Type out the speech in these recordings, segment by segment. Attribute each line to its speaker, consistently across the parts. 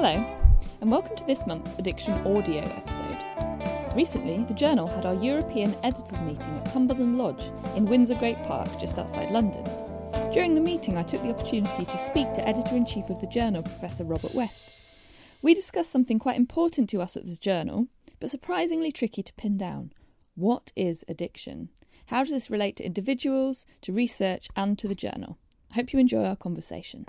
Speaker 1: Hello, and welcome to this month's Addiction audio episode. Recently, the Journal had our European editors meeting at Cumberland Lodge in Windsor Great Park, just outside London. During the meeting, I took the opportunity to speak to editor in chief of the Journal, Professor Robert West. We discussed something quite important to us at the Journal, but surprisingly tricky to pin down. What is addiction? How does this relate to individuals, to research, and to the Journal? I hope you enjoy our conversation.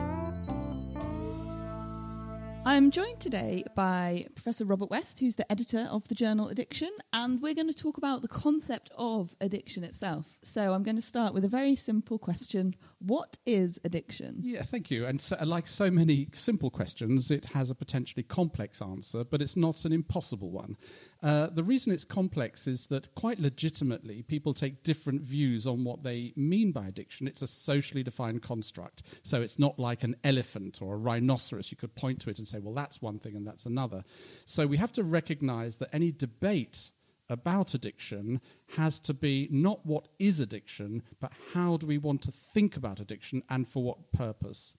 Speaker 1: I'm joined today by Professor Robert West, who's the editor of the journal Addiction, and we're going to talk about the concept of addiction itself. So I'm going to start with a very simple question What is addiction?
Speaker 2: Yeah, thank you. And so, like so many simple questions, it has a potentially complex answer, but it's not an impossible one. Uh, the reason it's complex is that quite legitimately people take different views on what they mean by addiction. It's a socially defined construct. So it's not like an elephant or a rhinoceros. You could point to it and say, well, that's one thing and that's another. So we have to recognize that any debate about addiction has to be not what is addiction, but how do we want to think about addiction and for what purpose.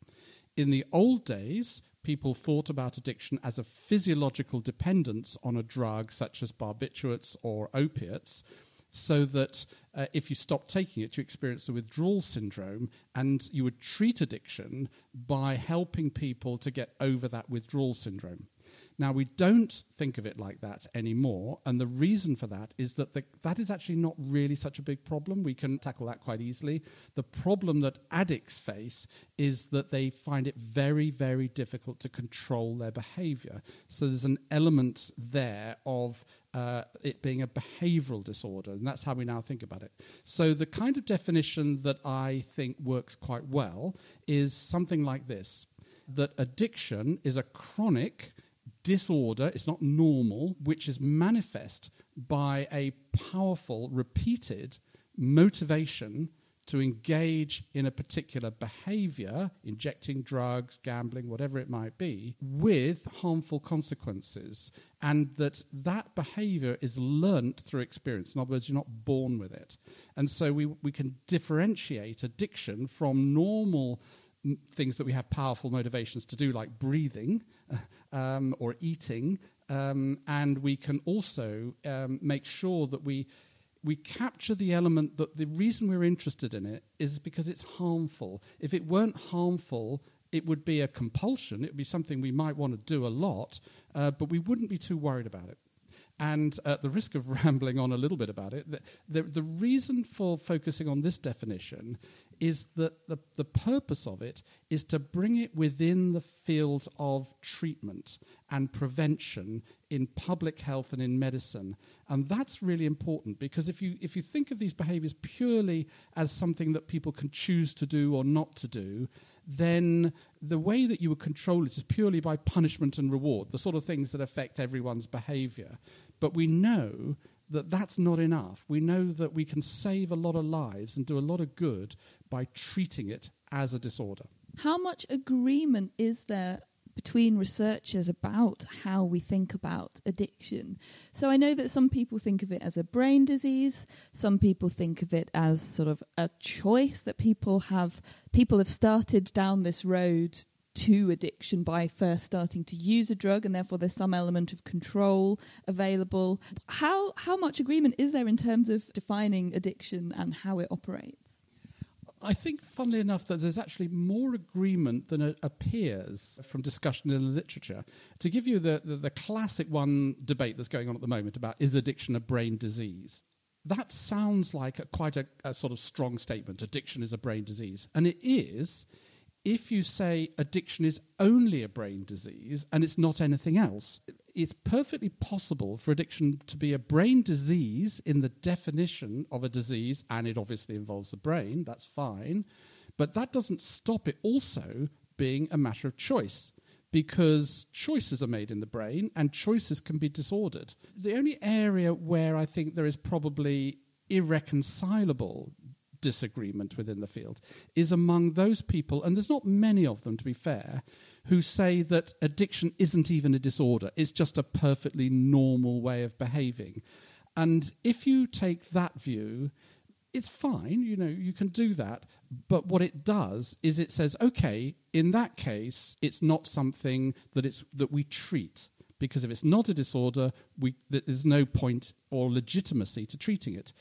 Speaker 2: In the old days, people thought about addiction as a physiological dependence on a drug such as barbiturates or opiates, so that uh, if you stop taking it, you experience a withdrawal syndrome, and you would treat addiction by helping people to get over that withdrawal syndrome. Now, we don't think of it like that anymore, and the reason for that is that the, that is actually not really such a big problem. We can tackle that quite easily. The problem that addicts face is that they find it very, very difficult to control their behavior. So there's an element there of uh, it being a behavioral disorder, and that's how we now think about it. So, the kind of definition that I think works quite well is something like this that addiction is a chronic disorder, it's not normal, which is manifest by a powerful, repeated motivation to engage in a particular behavior, injecting drugs, gambling, whatever it might be, with harmful consequences. And that that behavior is learnt through experience. In other words, you're not born with it. And so we, we can differentiate addiction from normal things that we have powerful motivations to do, like breathing um, or eating. Um, and we can also um, make sure that we we capture the element that the reason we're interested in it is because it's harmful. If it weren't harmful, it would be a compulsion. It would be something we might want to do a lot, uh, but we wouldn't be too worried about it. And at the risk of rambling on a little bit about it, the, the, the reason for focusing on this definition is that the, the purpose of it is to bring it within the field of treatment and prevention in public health and in medicine. And that's really important because if you, if you think of these behaviors purely as something that people can choose to do or not to do, then the way that you would control it is purely by punishment and reward, the sort of things that affect everyone's behavior. But we know that that's not enough. We know that we can save a lot of lives and do a lot of good by treating it as a disorder.
Speaker 1: How much agreement is there between researchers about how we think about addiction. So I know that some people think of it as a brain disease, some people think of it as sort of a choice that people have people have started down this road to addiction by first starting to use a drug and therefore there's some element of control available how how much agreement is there in terms of defining addiction and how it operates
Speaker 2: I think, funnily enough, that there's actually more agreement than it appears from discussion in the literature. To give you the, the, the, classic one debate that's going on at the moment about is addiction a brain disease, that sounds like a, quite a, a sort of strong statement. Addiction is a brain disease. And it is if you say addiction is only a brain disease and it's not anything else, it's perfectly possible for addiction to be a brain disease in the definition of a disease, and it obviously involves the brain, that's fine. But that doesn't stop it also being a matter of choice because choices are made in the brain and choices can be disordered. The only area where I think there is probably irreconcilable disagreement within the field is among those people, and there's not many of them to be fair, who say that addiction isn't even a disorder, it's just a perfectly normal way of behaving. And if you take that view, it's fine, you know, you can do that. But what it does is it says, okay, in that case, it's not something that, it's, that we treat. Because if it's not a disorder, we, there's no point or legitimacy to treating it.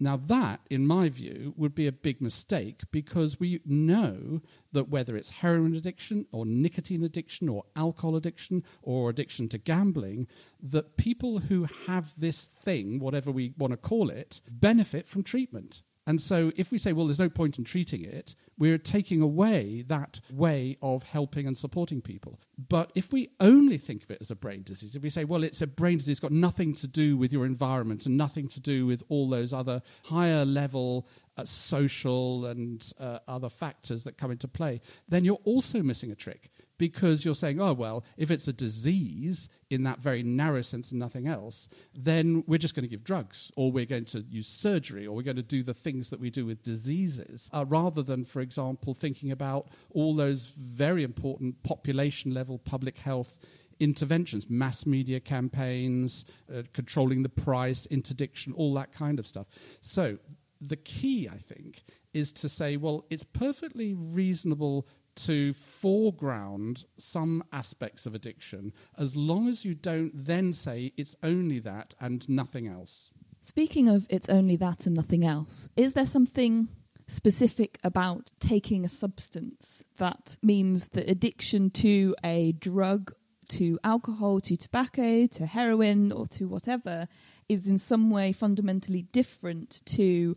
Speaker 2: Now, that, in my view, would be a big mistake because we know that whether it's heroin addiction or nicotine addiction or alcohol addiction or addiction to gambling, that people who have this thing, whatever we want to call it, benefit from treatment. And so, if we say, well, there's no point in treating it, we're taking away that way of helping and supporting people. But if we only think of it as a brain disease, if we say, well, it's a brain disease, it's got nothing to do with your environment and nothing to do with all those other higher level uh, social and uh, other factors that come into play, then you're also missing a trick because you're saying, oh, well, if it's a disease in that very narrow sense and nothing else, then we're just going to give drugs or we're going to use surgery or we're going to do the things that we do with diseases uh, rather than, for example, thinking about all those very important population level public health interventions, mass media campaigns, uh, controlling the price, interdiction, all that kind of stuff. So the key, I think, is to say, well, it's perfectly reasonable to foreground some aspects of addiction as long as you don't then say it's only that and nothing else.
Speaker 1: Speaking of it's only that and nothing else, is there something specific about taking a substance that means that addiction to a drug, to alcohol, to tobacco, to heroin, or to whatever is in some way fundamentally different to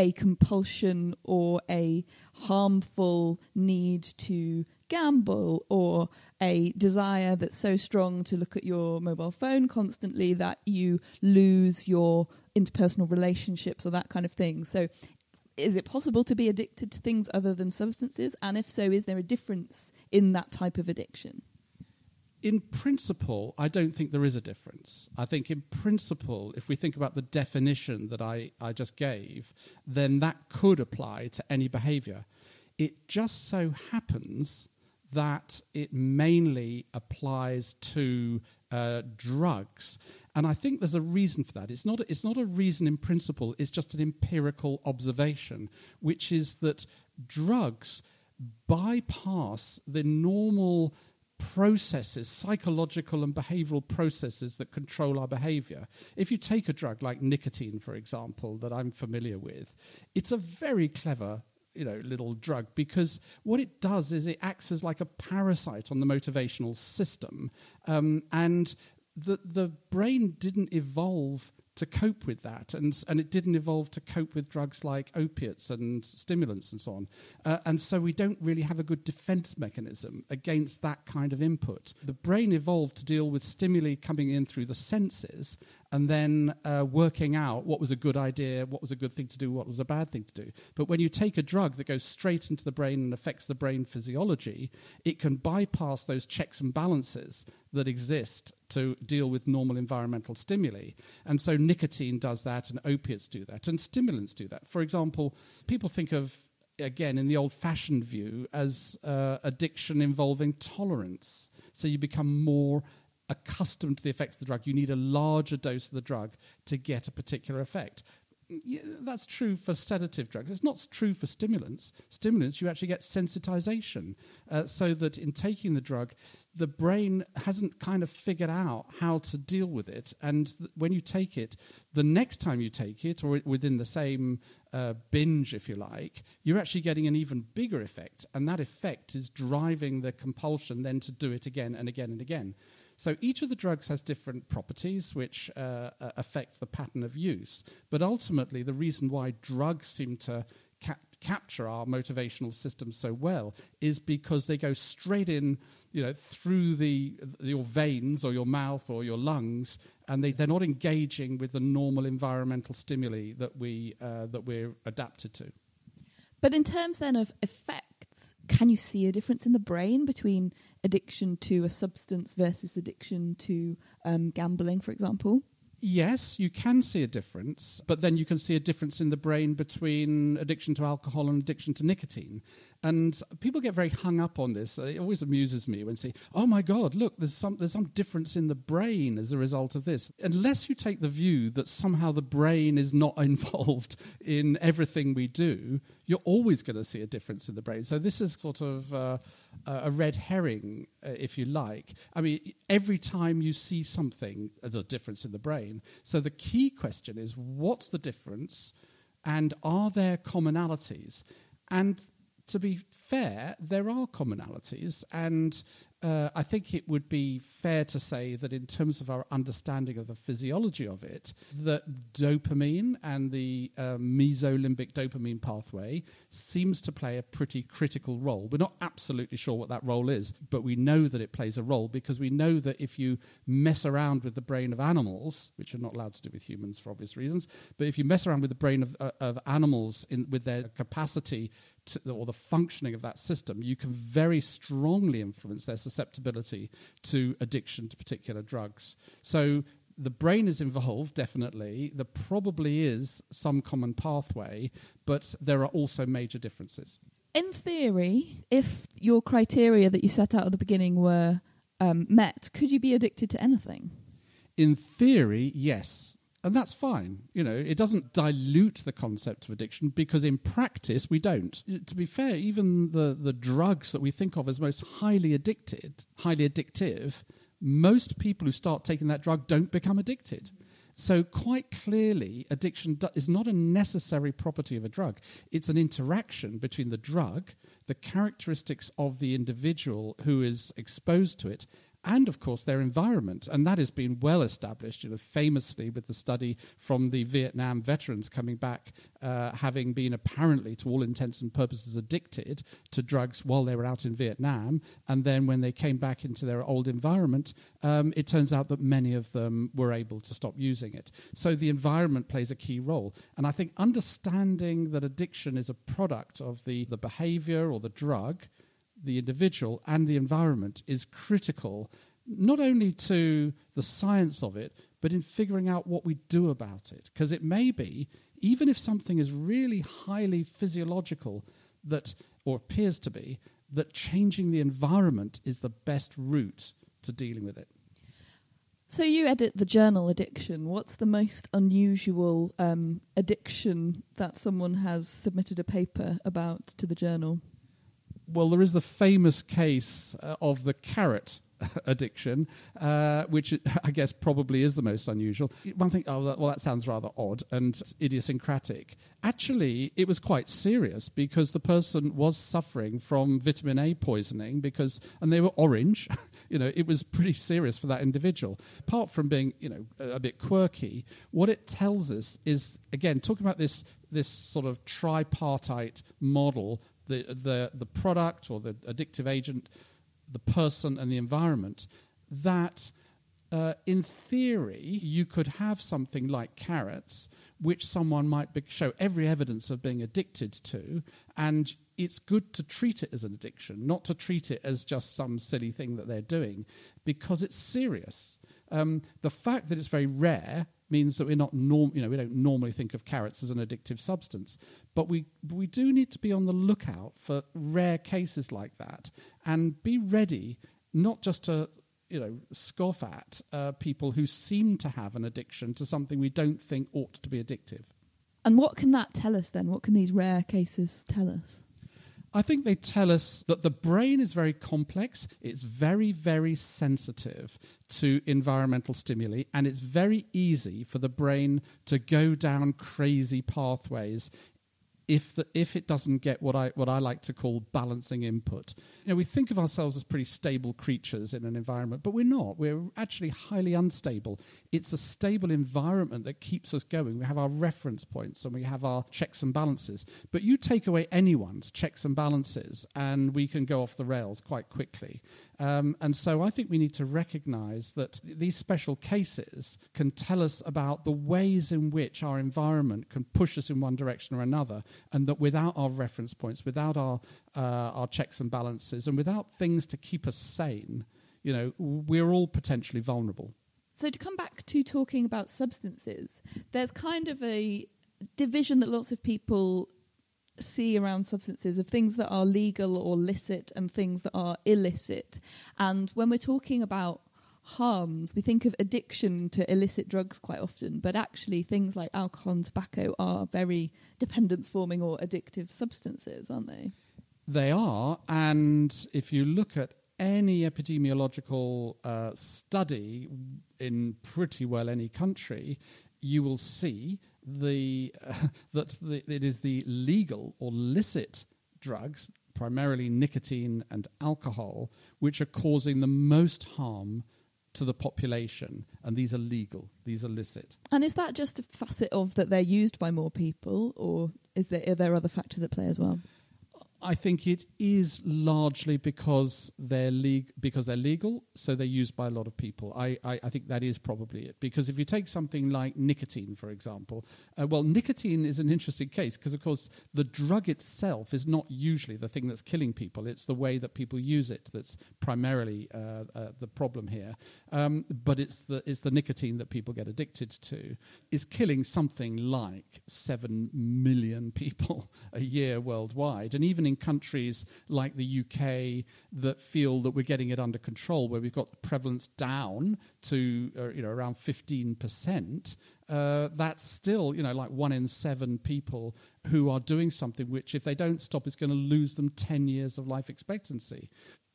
Speaker 1: a compulsion or a harmful need to gamble or a desire that's so strong to look at your mobile phone constantly that you lose your interpersonal relationships or that kind of thing. So, is it possible to be addicted to things other than substances? And if so, is there a difference in that type of addiction?
Speaker 2: In principle, I don't think there is a difference. I think, in principle, if we think about the definition that I, I just gave, then that could apply to any behavior. It just so happens that it mainly applies to uh, drugs. And I think there's a reason for that. It's not, it's not a reason in principle, it's just an empirical observation, which is that drugs bypass the normal processes, psychological and behavioral processes that control our behavior. If you take a drug like nicotine, for example, that I'm familiar with, it's a very clever you know little drug because what it does is it acts as like a parasite on the motivational system um, and the the brain didn't evolve to cope with that. And, and it didn't evolve to cope with drugs like opiates and stimulants and so on. Uh, and so we don't really have a good defense mechanism against that kind of input. The brain evolved to deal with stimuli coming in through the senses and then uh, working out what was a good idea, what was a good thing to do, what was a bad thing to do. But when you take a drug that goes straight into the brain and affects the brain physiology, it can bypass those checks and balances that exist to deal with normal environmental stimuli. And so nicotine does that, and opiates do that, and stimulants do that. For example, people think of again in the old fashioned view as uh, addiction involving tolerance. So you become more accustomed to the effects of the drug. You need a larger dose of the drug to get a particular effect. Yeah, that's true for sedative drugs. It's not true for stimulants. Stimulants, you actually get sensitization, uh, so that in taking the drug, the brain hasn't kind of figured out how to deal with it. And th- when you take it, the next time you take it, or within the same uh, binge, if you like, you're actually getting an even bigger effect. And that effect is driving the compulsion then to do it again and again and again. So each of the drugs has different properties which uh, uh, affect the pattern of use. But ultimately, the reason why drugs seem to cap- capture our motivational system so well is because they go straight in, you know, through the, your veins or your mouth or your lungs, and they, they're not engaging with the normal environmental stimuli that we uh, that we're adapted to.
Speaker 1: But in terms then of can you see a difference in the brain between addiction to a substance versus addiction to um, gambling, for example?
Speaker 2: Yes, you can see a difference, but then you can see a difference in the brain between addiction to alcohol and addiction to nicotine. And people get very hung up on this. It always amuses me when say, "Oh my God, look, there's some there's some difference in the brain as a result of this." Unless you take the view that somehow the brain is not involved in everything we do, you're always going to see a difference in the brain. So this is sort of uh, a red herring, uh, if you like. I mean, every time you see something, there's a difference in the brain. So the key question is, what's the difference, and are there commonalities? And to be fair, there are commonalities, and uh, I think it would be fair to say that in terms of our understanding of the physiology of it, that dopamine and the uh, mesolimbic dopamine pathway seems to play a pretty critical role. We're not absolutely sure what that role is, but we know that it plays a role because we know that if you mess around with the brain of animals, which are not allowed to do with humans for obvious reasons, but if you mess around with the brain of, uh, of animals in, with their capacity to, or the functioning of that system, you can very strongly influence their susceptibility to addiction to particular drugs. So the brain is involved, definitely. There probably is some common pathway, but there are also major differences.
Speaker 1: In theory, if your criteria that you set out at the beginning were um, met, could you be addicted to anything?
Speaker 2: In theory, yes and that's fine. You know, it doesn't dilute the concept of addiction because in practice we don't. To be fair, even the, the drugs that we think of as most highly addicted, highly addictive, most people who start taking that drug don't become addicted. So, quite clearly, addiction is not a necessary property of a drug. It's an interaction between the drug, the characteristics of the individual who is exposed to it, and of course their environment. And that has been well established, you know, famously with the study from the Vietnam veterans coming back, uh, having been apparently, to all intents and purposes, addicted to drugs while they were out in Vietnam. And then when they came back into their old environment, um, it turns out that many of them were able to stop using it. So the environment plays a key role. And I think understanding that addiction is a product of the, the behavior or the drug the individual and the environment is critical, not only to the science of it, but in figuring out what we do about it. Because it may be, even if something is really highly physiological, that, or appears to be, that changing the environment is the best route to dealing with it.
Speaker 1: So you edit the journal addiction. What's the most unusual um, addiction that someone has submitted a paper about to the journal?
Speaker 2: Well, there is the famous case uh, of the carrot addiction, uh, which I guess probably is the most unusual. One thing, oh, well, that sounds rather odd and idiosyncratic. Actually, it was quite serious because the person was suffering from vitamin A poisoning because, and they were orange. you know, it was pretty serious for that individual. Apart from being, you know, a, a bit quirky, what it tells us is, again, talking about this this sort of tripartite model the, the, the product or the addictive agent, the person, and the environment, that uh, in theory you could have something like carrots, which someone might be, show every evidence of being addicted to, and it's good to treat it as an addiction, not to treat it as just some silly thing that they're doing, because it's serious. Um, the fact that it's very rare means that we're not norm, you know, we don't normally think of carrots as an addictive substance, but we we do need to be on the lookout for rare cases like that and be ready not just to you know scoff at uh, people who seem to have an addiction to something we don't think ought to be addictive.
Speaker 1: And what can that tell us then? What can these rare cases tell us?
Speaker 2: I think they tell us that the brain is very complex, it's very, very sensitive to environmental stimuli, and it's very easy for the brain to go down crazy pathways if the, if it doesn't get what I what I like to call balancing input. You know, we think of ourselves as pretty stable creatures in an environment, but we're not. We're actually highly unstable. It's a stable environment that keeps us going. We have our reference points and we have our checks and balances. But you take away anyone's checks and balances, and we can go off the rails quite quickly. Um, and so I think we need to recognize that these special cases can tell us about the ways in which our environment can push us in one direction or another, and that without our reference points, without our, uh, our checks and balances, and without things to keep us sane, you know, we're all potentially vulnerable.
Speaker 1: So to come back to talking about substances, there's kind of a division that lots of people see around substances of things that are legal or licit and things that are illicit. And when we're talking about harms, we think of addiction to illicit drugs quite often, but actually things like alcohol and tobacco are very dependence forming or addictive substances, aren't they?
Speaker 2: They are, and if you look at any epidemiological uh, study in pretty well any country, you will see the uh, that the, it is the legal or licit drugs, primarily nicotine and alcohol, which are causing the most harm to the population, and these are legal, these are licit.
Speaker 1: And is that just a facet of that they're used by more people, or is there are there other factors at play as well?
Speaker 2: I think it is largely because they're leg- because they're legal, so they're used by a lot of people. I, I, I think that is probably it. Because if you take something like nicotine, for example, uh, well, nicotine is an interesting case because, of course, the drug itself is not usually the thing that's killing people. It's the way that people use it that's primarily uh, uh, the problem here. Um, but it's the it's the nicotine that people get addicted to is killing something like seven million people a year worldwide, and even in countries like the UK that feel that we're getting it under control, where we've got the prevalence down to uh, you know around 15%, uh, that's still you know like one in seven people who are doing something which, if they don't stop, is going to lose them 10 years of life expectancy.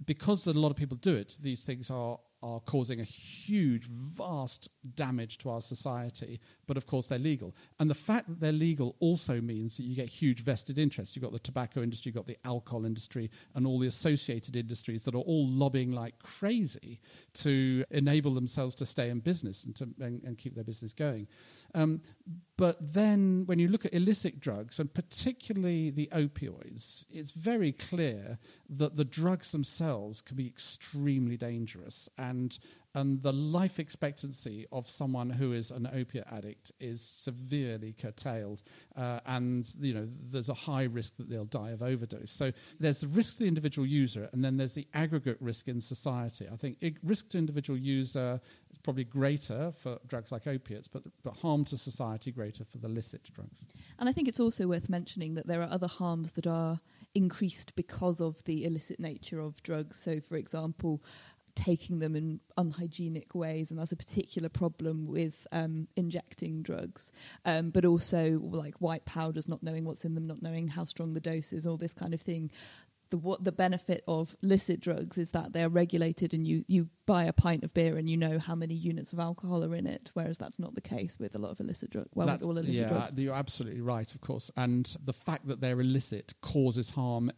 Speaker 2: Because a lot of people do it, these things are are causing a huge, vast damage to our society, but of course they're legal. And the fact that they're legal also means that you get huge vested interests. You've got the tobacco industry, you've got the alcohol industry, and all the associated industries that are all lobbying like crazy to enable themselves to stay in business and, to, and, and keep their business going. Um, but then when you look at illicit drugs, and particularly the opioids, it's very clear that the drugs themselves can be extremely dangerous. And, and the life expectancy of someone who is an opiate addict is severely curtailed. Uh, and you know, there's a high risk that they'll die of overdose. So there's the risk to the individual user, and then there's the aggregate risk in society. I think risk to individual user is probably greater for drugs like opiates, but, but harm to society greater for the licit drugs.
Speaker 1: And I think it's also worth mentioning that there are other harms that are increased because of the illicit nature of drugs. So, for example, taking them in unhygienic ways, and that's a particular problem with um, injecting drugs. Um, but also, like white powders, not knowing what's in them, not knowing how strong the dose is, all this kind of thing. The what the benefit of licit drugs is that they're regulated, and you you buy a pint of beer and you know how many units of alcohol are in it, whereas that's not the case with a lot of illicit drugs. Well, with all illicit
Speaker 2: yeah,
Speaker 1: drugs.
Speaker 2: you're absolutely right, of course. And the fact that they're illicit causes harm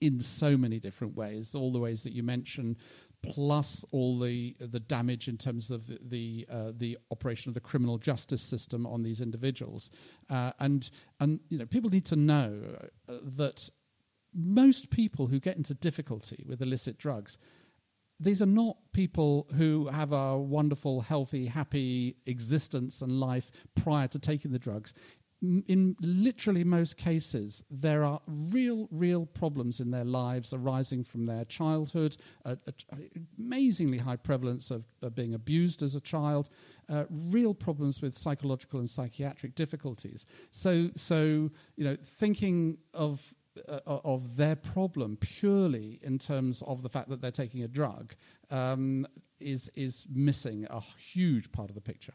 Speaker 2: in so many different ways, all the ways that you mentioned, plus all the the damage in terms of the the, uh, the operation of the criminal justice system on these individuals, uh, and and you know people need to know uh, that most people who get into difficulty with illicit drugs these are not people who have a wonderful, healthy, happy existence and life prior to taking the drugs. In literally most cases, there are real, real problems in their lives arising from their childhood, amazingly high prevalence of, of being abused as a child, uh, real problems with psychological and psychiatric difficulties. So, so you know, thinking of uh, of their problem purely in terms of the fact that they're taking a drug um, is is missing a huge part of the picture.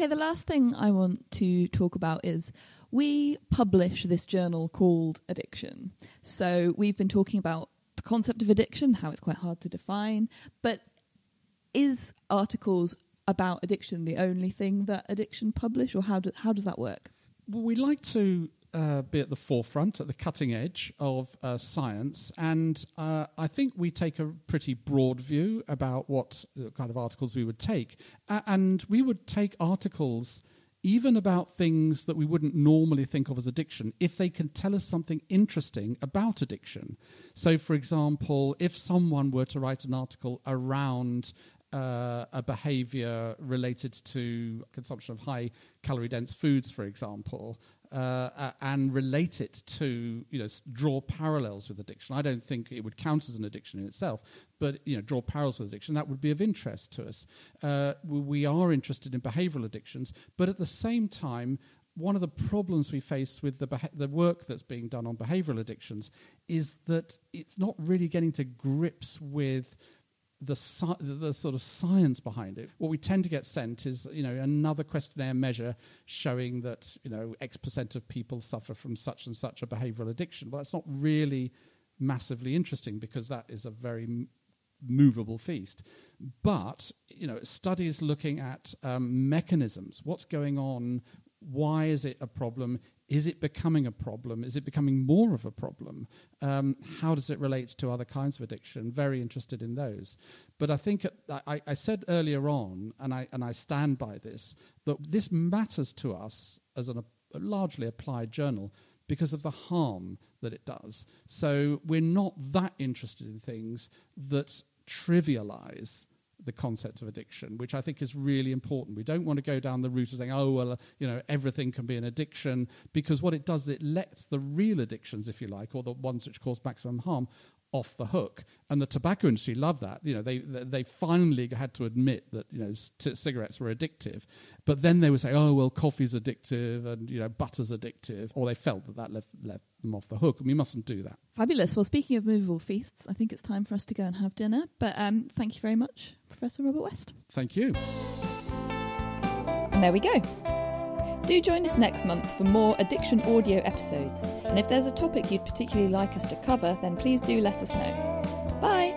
Speaker 1: Okay, the last thing I want to talk about is we publish this journal called Addiction. So we've been talking about the concept of addiction, how it's quite hard to define, but is articles about addiction the only thing that addiction publish, or how do, how does that work?
Speaker 2: Well, we like to uh, be at the forefront, at the cutting edge of uh, science, and uh, I think we take a pretty broad view about what uh, kind of articles we would take. And we would take articles even about things that we wouldn't normally think of as addiction if they can tell us something interesting about addiction. So, for example, if someone were to write an article around uh, a behavior related to consumption of high calorie dense foods, for example, uh, and relate it to, you know, draw parallels with addiction. I don't think it would count as an addiction in itself, but, you know, draw parallels with addiction, that would be of interest to us. Uh, we we are interested in behavioral addictions, but at the same time, one of the problems we face with the, beha- the work that's being done on behavioral addictions is that it's not really getting to grips with the, si- the sort of science behind it. What we tend to get sent is, you know, another questionnaire measure showing that, you know, X percent of people suffer from such and such a behavioral addiction. Well, that's not really massively interesting because that is a very m- movable feast. But, you know, studies looking at um, mechanisms, what's going on, why is it a problem? Is it becoming a problem? Is it becoming more of a problem? Um, how does it relate to other kinds of addiction? Very interested in those. But I think uh, I, I said earlier on, and I, and I stand by this, that this matters to us as an, a largely applied journal because of the harm that it does. So we're not that interested in things that trivialize the concept of addiction, which I think is really important. We don't want to go down the route of saying, oh, well, you know, everything can be an addiction, because what it does is it lets the real addictions, if you like, or the ones which cause maximum harm, off the hook. And the tobacco industry loved that. You know, they they finally had to admit that you know c- cigarettes were addictive, but then they would say, oh well, coffee's addictive and you know butter's addictive, or they felt that that left, left them off the hook, and we mustn't do that.
Speaker 1: Fabulous. Well, speaking of movable feasts, I think it's time for us to go and have dinner. But um, thank you very much, Professor Robert West.
Speaker 2: Thank you.
Speaker 1: And there we go. Do join us next month for more addiction audio episodes. And if there's a topic you'd particularly like us to cover, then please do let us know. Bye!